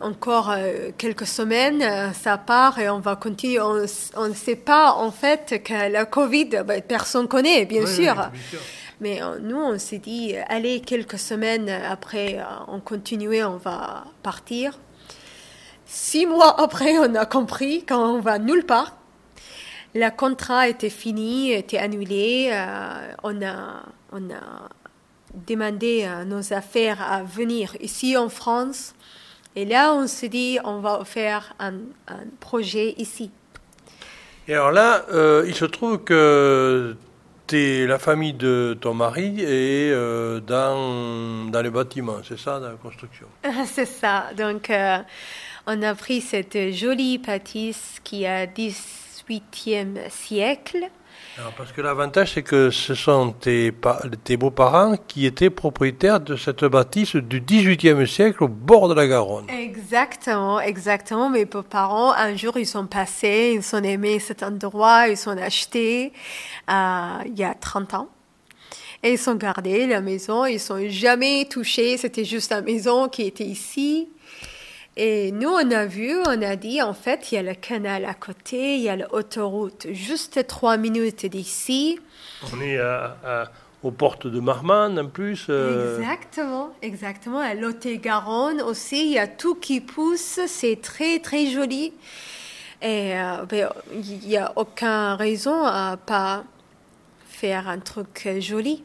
encore euh, quelques semaines, euh, ça part et on va continuer. On on ne sait pas en fait que la Covid, ben, personne connaît, bien Oui, sûr. oui, bien sûr. Mais euh, nous, on s'est dit, euh, allez, quelques semaines après, euh, on continue, on va partir. Six mois après, on a compris qu'on va nulle part. Le contrat était fini, était annulé. on, a, on a demandé à nos affaires à venir ici en France. Et là, on s'est dit, on va faire un, projet ici. Et alors là, il se trouve que t'es la famille de ton mari est euh, dans, dans les bâtiments, c'est ça, dans la construction. C'est ça. Donc, euh, on a pris cette jolie bâtisse qui a 18e siècle. Parce que l'avantage, c'est que ce sont tes, pa- tes beaux-parents qui étaient propriétaires de cette bâtisse du XVIIIe siècle au bord de la Garonne. Exactement, exactement. Mes parents, un jour, ils sont passés, ils ont aimé cet endroit, ils sont achetés euh, il y a 30 ans. Et ils ont gardé la maison, ils sont jamais touchés, c'était juste la maison qui était ici. Et nous, on a vu, on a dit, en fait, il y a le canal à côté, il y a l'autoroute juste trois minutes d'ici. On est à- à- aux portes de Marmande en plus. euh, Exactement, exactement. À Lot-et-Garonne aussi, il y a tout qui pousse, c'est très très joli. Et euh, ben, il n'y a aucune raison à pas faire un truc joli.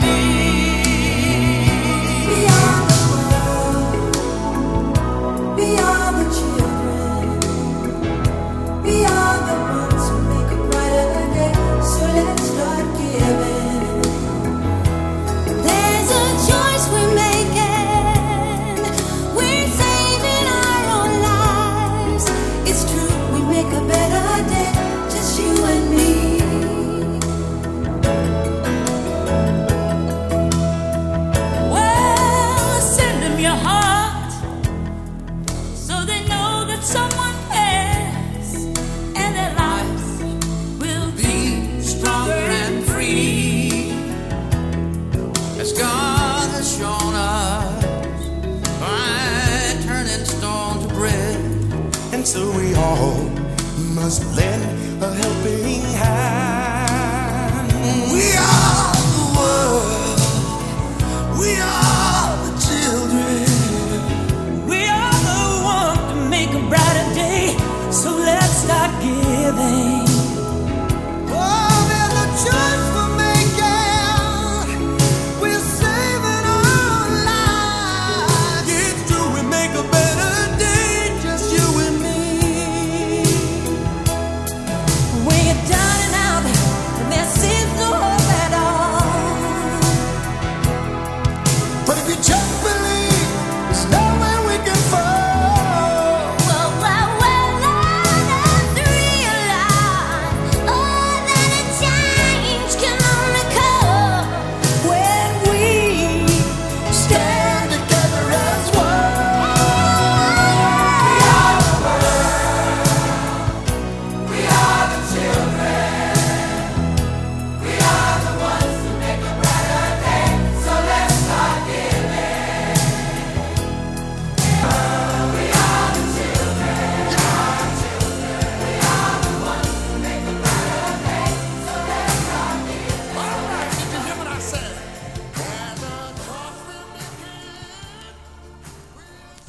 Must lend a helping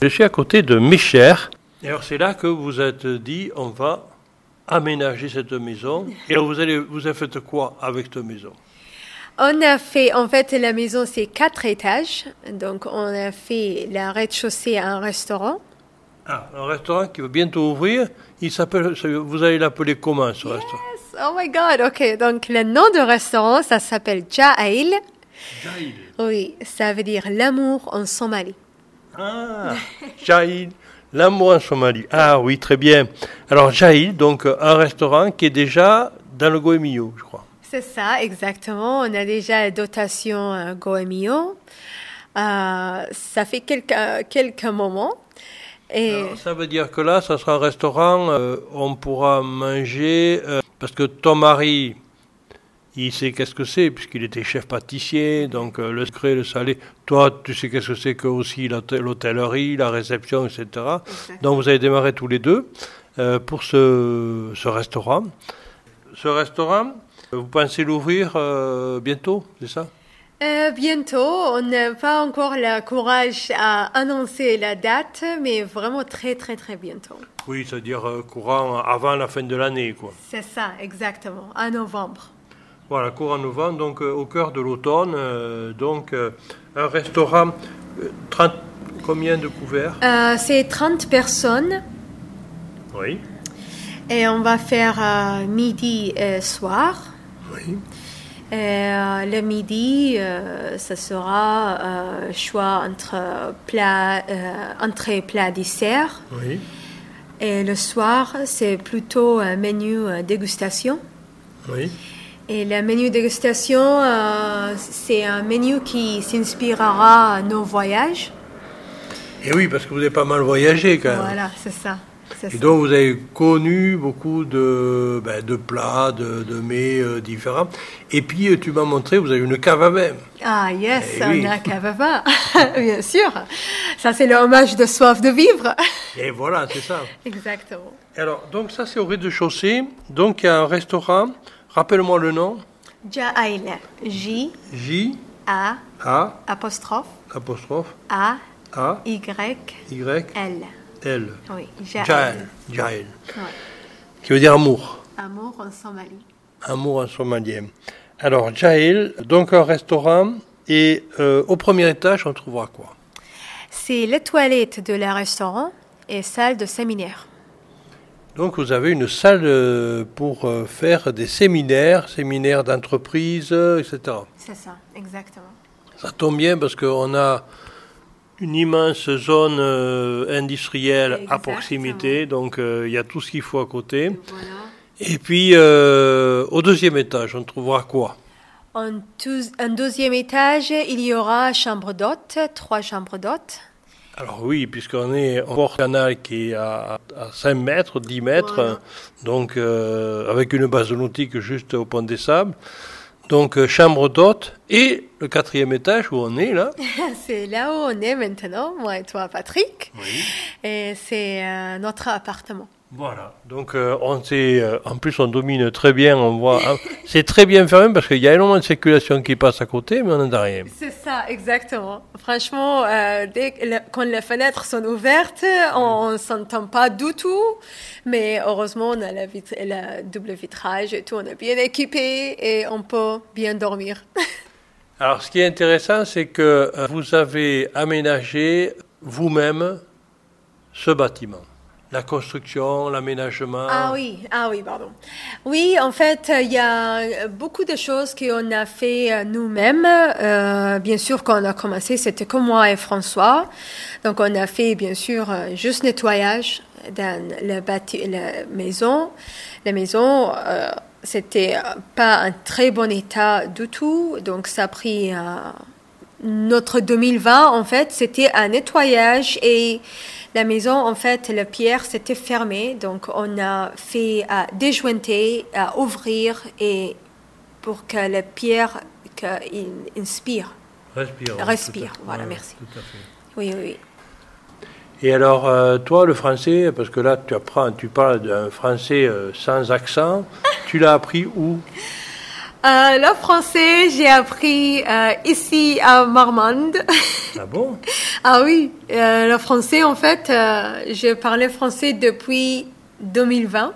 Je suis à côté de Micher. Et alors c'est là que vous êtes dit, on va aménager cette maison. Et alors vous allez, vous avez fait quoi avec cette maison? On a fait, en fait, la maison, c'est quatre étages. Donc, on a fait la rez-de-chaussée à un restaurant. Ah, un restaurant qui va bientôt ouvrir. Il s'appelle, vous allez l'appeler comment ce restaurant? Oh my God, ok. Donc, le nom du restaurant, ça s'appelle Ja'ail. Oui, ça veut dire l'amour en Somalie. Ah, Jaïl, l'amour en Somalie. Ah oui, très bien. Alors Jaïl, donc un restaurant qui est déjà dans le Goemio, je crois. C'est ça, exactement. On a déjà la dotation euh, Goemio. Euh, ça fait quelques, quelques moments. Et Alors, ça veut dire que là, ça sera un restaurant, euh, on pourra manger, euh, parce que ton mari, il sait qu'est-ce que c'est, puisqu'il était chef pâtissier, donc euh, le sucré, le salé. Toi, tu sais qu'est-ce que c'est que aussi l'hôtel- l'hôtellerie, la réception, etc. Donc vous avez démarré tous les deux euh, pour ce, ce restaurant. Ce restaurant, vous pensez l'ouvrir euh, bientôt, c'est ça? Bientôt, on n'a pas encore le courage à annoncer la date, mais vraiment très, très, très bientôt. Oui, c'est-à-dire courant avant la fin de l'année, quoi. C'est ça, exactement, en novembre. Voilà, courant novembre, donc euh, au cœur de l'automne, euh, donc euh, un restaurant, euh, 30, combien de couverts? C'est 30 personnes Oui. et on va faire midi et soir. Oui. Et, euh, le midi, euh, ça sera euh, choix entre plat, entrée, plat, dessert. Oui. Et le soir, c'est plutôt un menu dégustation. Oui. Et le menu dégustation, euh, c'est un menu qui s'inspirera à nos voyages. Et oui, parce que vous avez pas mal voyagé quand même. Voilà, c'est ça. Et ça. donc vous avez connu beaucoup de, ben, de plats, de, de mets euh, différents. Et puis euh, tu m'as montré, vous avez une cave à vin. Ah yes, Eh on oui. a Cavava, bien sûr. Ça, c'est le hommage de soif de vivre. Et voilà, c'est ça. Exactement. Alors, donc ça c'est au rez-de-chaussée. Donc il y a un restaurant. Rappelle-moi le nom. Ja'ail. J J A A apostrophe apostrophe A A Y Y L. L. Oui. Jaël. Ouais. Qui veut dire amour? Amour en Somalie. Amour en somalien. Alors, Jaël, donc un restaurant. Et euh, au premier étage, on trouvera quoi? C'est les toilettes de la restaurant et salle de séminaire. Donc, vous avez une salle euh, pour euh, faire des séminaires, séminaires d'entreprise, euh, etc. C'est ça, exactement. Ça tombe bien parce qu'on a une immense zone industrielle à proximité, donc il y a tout ce qu'il faut à côté. Voilà. Et puis, euh, au deuxième étage, on trouvera quoi? En, deuxième étage, il y aura chambre d'hôte, trois chambres d'hôte. Alors oui, puisqu'on est port canal qui est à, à 5 mètres, 10 mètres, Voilà. donc euh, avec une base nautique juste au pont des Sables. Donc euh, chambre d'hôte et le quatrième étage où on est là. C'est là où on est maintenant, moi et toi, Patrick. Oui. Et c'est euh, notre appartement. Voilà. Donc euh, on sait, euh, en plus on domine très bien, on voit, hein, c'est très bien fermé parce qu'il y a énormément de circulation qui passe à côté, mais on n'entend rien. C'est ça, exactement. Franchement, euh, dès que quand les fenêtres sont ouvertes, on ne s'entend pas du tout. Mais heureusement, on a la, la double vitrage et tout, on est bien équipé et on peut bien dormir. Alors ce qui est intéressant, c'est que vous avez aménagé vous-même ce bâtiment. La construction, l'aménagement. Ah oui, ah oui, pardon. Oui, en fait, euh, il y a beaucoup de choses qu'on a fait euh, nous-mêmes. Euh, bien sûr, quand on a commencé, c'était que moi et François. Donc, on a fait, bien sûr, euh, juste nettoyage dans la, maison. La maison, euh, c'était euh, pas un très bon état du tout. Donc, ça a pris... euh, notre 2020, en fait, c'était un nettoyage et la maison, en fait, la pierre, c'était fermé. Donc, on a fait à déjointer, à ouvrir et pour que la pierre qu'il inspire. Respire. Respire, tout à- voilà, merci. Tout à fait. Oui, oui. Et alors, euh, toi, le français, parce que là, tu apprends, tu parles d'un français euh, sans accent, tu l'as appris où? Euh, le français, j'ai appris euh, ici à Marmande. Ah bon? ah oui, euh, le français, en fait, euh, je parlais français depuis 2020.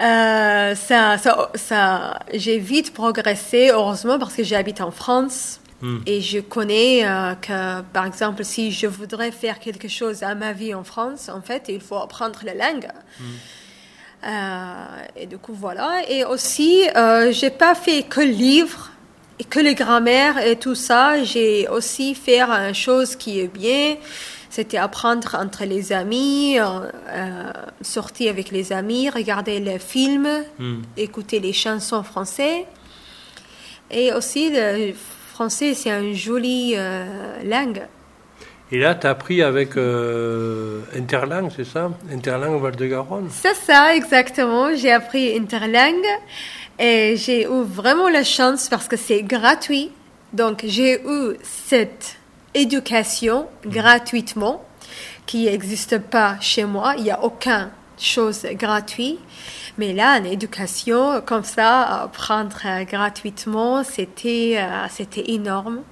Euh, ça, ça, ça, j'ai vite progressé, heureusement, parce que j'habite en France. Hmm. Et je connais euh, que, par exemple, si je voudrais faire quelque chose à ma vie en France, en fait, il faut apprendre la langue. Euh, et du coup, voilà. Et aussi, j'ai pas fait que livres que les grammaires et tout ça. J'ai aussi fait une chose qui est bien. C'était apprendre entre les amis, euh, euh, sortir avec les amis, regarder les films, Hmm. écouter les chansons françaises. Et aussi, le français, c'est une jolie euh, langue. Et là, tu as appris avec euh, Interlang, c'est ça? Interlang Val-de-Garonne? C'est ça, exactement. J'ai appris Interlang et j'ai eu vraiment la chance parce que c'est gratuit. Donc, j'ai eu cette éducation gratuitement qui n'existe pas chez moi. Il n'y a aucune chose gratuite. Mais là, une éducation comme ça, apprendre euh, gratuitement, c'était euh, c'était énorme.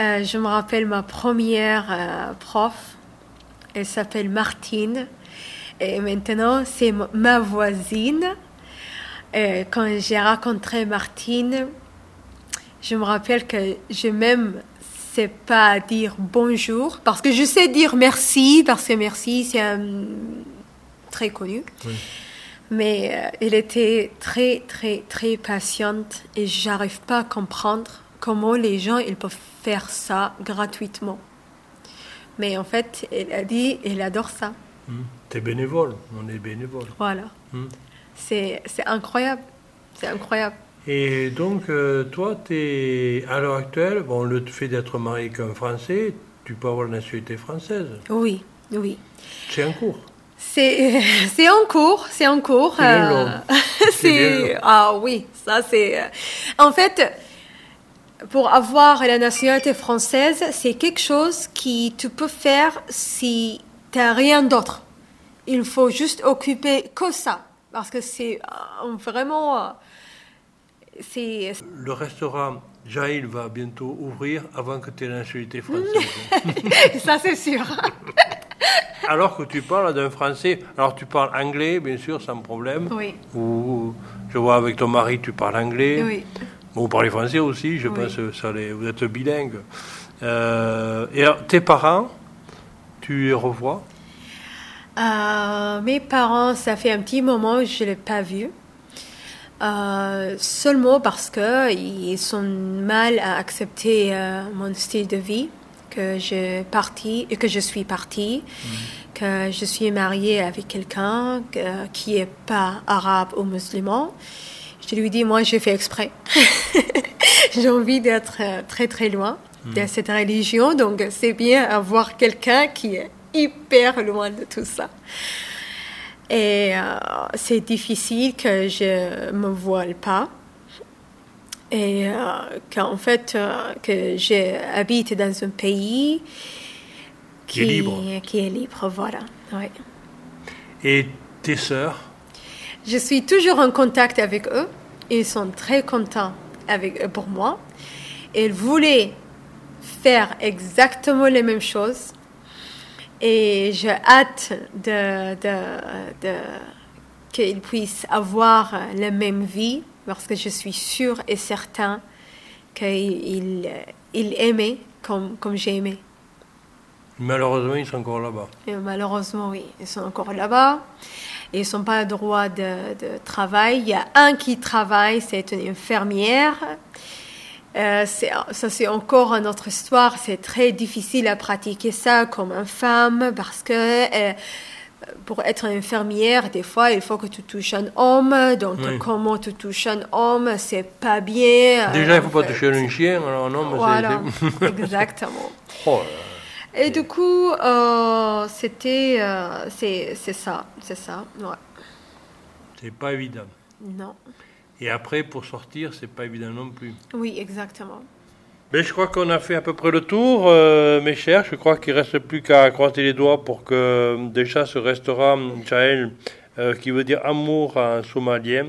Euh, je me rappelle ma première euh, prof. Elle s'appelle Martine. Et maintenant, c'est ma voisine. Et quand j'ai rencontré Martine, je me rappelle que je même sais pas dire bonjour parce que je sais dire merci parce que merci c'est un très connu. Oui. Mais euh, elle était très très très patiente et j'arrive pas à comprendre comment les gens ils peuvent faire ça gratuitement. Mais en fait, elle a dit elle adore ça. Hmm. T'es bénévole, on est bénévole. Voilà. Hmm. C'est c'est incroyable. C'est incroyable. Et donc, euh, toi, t'es, à l'heure actuelle, bon, le fait d'être marié avec un Français, tu peux avoir la nationalité française. Oui, oui. C'est en cours. C'est c'est en cours, c'est en cours. C'est euh, ah oui, ça c'est. euh, En fait, pour avoir la nationalité française, c'est quelque chose qui tu peux faire si t'as rien d'autre. Il faut juste occuper que ça, parce que c'est euh, vraiment euh, c'est Le restaurant Jaïl va bientôt ouvrir avant que tu aies la nationalité française. ça c'est sûr. alors que tu parles d'un Français, alors tu parles anglais, bien sûr, sans problème. Oui. Ou je vois avec ton mari, tu parles anglais. Oui. Vous parlez français aussi, je Oui. pense que ça les- vous êtes bilingue. Euh, et tes parents, tu les revois? Euh, mes parents, ça fait un petit moment que je ne l'ai pas vu. Euh, seulement parce que ils sont mal à accepter euh, mon style de vie, que je parti, que je suis partie, que je suis mariée avec quelqu'un que- qui est pas arabe ou musulman. Je lui dis, moi, j'ai fait exprès. j'ai envie d'être euh, très très loin de cette religion, donc c'est bien avoir quelqu'un qui est hyper loin de tout ça. Et euh, c'est difficile que je me voile pas. Et euh, qu'en fait, euh, que j'habite dans un pays Qui est libre. qui est libre, voilà. oui. Et tes sœurs? Je suis toujours en contact avec eux. Ils sont très contents avec, pour moi. Ils voulaient faire exactement les mêmes choses. Et j'ai hâte de, de, de- qu'ils puissent avoir la même vie parce que je suis sûre et certain qu'ils ils aimaient comme, comme j'ai aimé. Malheureusement, ils sont encore là-bas. Malheureusement, oui, ils sont encore là-bas. Ils n'ont pas le droit de, de travail. Il y a un qui travaille, c'est une infirmière. Euh, ça, c'est encore une autre histoire. C'est très difficile à pratiquer ça comme une femme parce que euh, pour être infirmière, des fois, il faut que tu touches un homme. Donc, Oui. comment tu touches un homme, c'est pas bien. Déjà, il Euh, ne faut en pas fait. toucher un chien, alors non, mais c'est- Voilà, c'est... exactement. Oh Et du coup, euh, c'était, euh, c'est, c'est ça, c'est ça, ouais. c'est pas évident. Non, Et après, pour sortir, c'est pas évident non plus. oui, exactement. Mais je crois qu'on a fait à peu près le tour, euh, mes chers. Je crois qu'il reste plus qu'à croiser les doigts pour que déjà ce restaurant Jaël, euh, qui veut dire amour en somalien,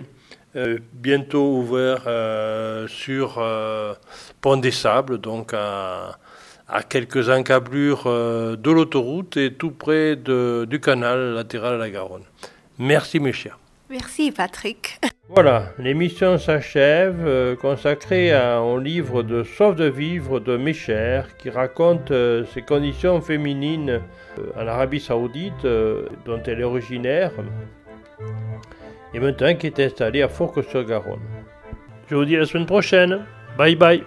euh, bientôt ouvert euh, sur euh, Pont des Sables, donc à, à quelques encablures euh, de l'autoroute et tout près de- du canal latéral à la Garonne. Merci mes chers. Merci, Patrick. Voilà, l'émission s'achève, euh, consacrée à un livre de Sauve de vivre de Mécher qui raconte euh, ses conditions féminines euh, en Arabie Saoudite, dont elle est originaire, et maintenant qui est installée à Fourques-sur-Garonne. Je vous dis à la semaine prochaine. Bye bye.